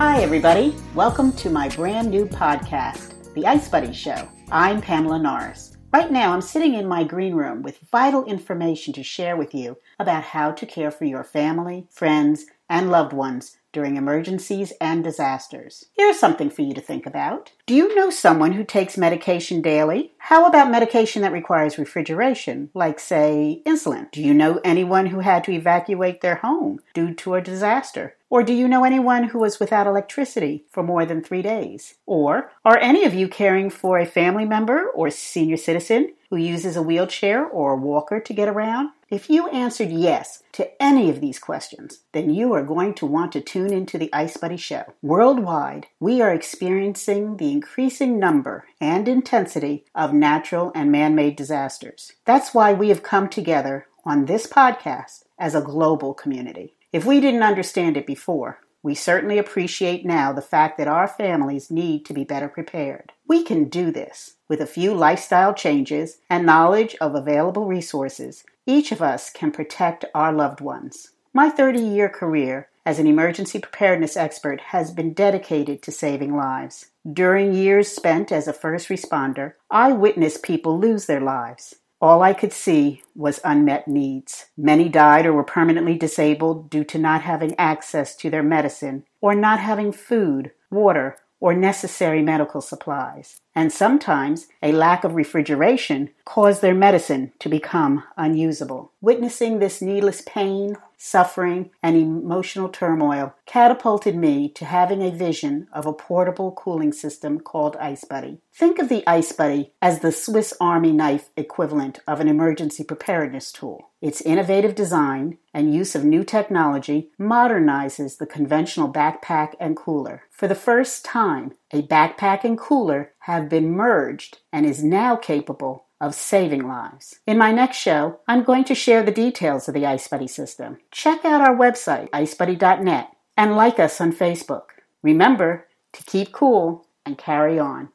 Hi, everybody. Welcome to my brand new podcast, The Ice Buddy Show. I'm Pamela Norris. Right now, I'm sitting in my green room with vital information to share with you about how to care for your family, friends, and loved ones during emergencies and disasters. Here's something for you to think about. Do you know someone who takes medication daily? How about medication that requires refrigeration, like, say, insulin? Do you know anyone who had to evacuate their home due to a disaster? Or do you know anyone who was without electricity for more than three days? Or are any of you caring for a family member or senior citizen who uses a wheelchair or a walker to get around? If you answered yes to any of these questions, then you are going to want to tune into the Ice Buddy Show. Worldwide, we are experiencing the increasing number and intensity of natural and man made disasters. That's why we have come together on this podcast as a global community. If we didn't understand it before, we certainly appreciate now the fact that our families need to be better prepared. We can do this with a few lifestyle changes and knowledge of available resources. Each of us can protect our loved ones. My 30 year career as an emergency preparedness expert has been dedicated to saving lives. During years spent as a first responder, I witnessed people lose their lives. All I could see was unmet needs. Many died or were permanently disabled due to not having access to their medicine or not having food, water, or necessary medical supplies. And sometimes a lack of refrigeration caused their medicine to become unusable. Witnessing this needless pain, suffering, and emotional turmoil catapulted me to having a vision of a portable cooling system called Ice Buddy. Think of the Ice Buddy as the Swiss Army knife equivalent of an emergency preparedness tool. Its innovative design and use of new technology modernizes the conventional backpack and cooler. For the first time, a backpack and cooler have been merged and is now capable of saving lives. In my next show, I'm going to share the details of the Ice Buddy system. Check out our website, icebuddy.net, and like us on Facebook. Remember to keep cool and carry on.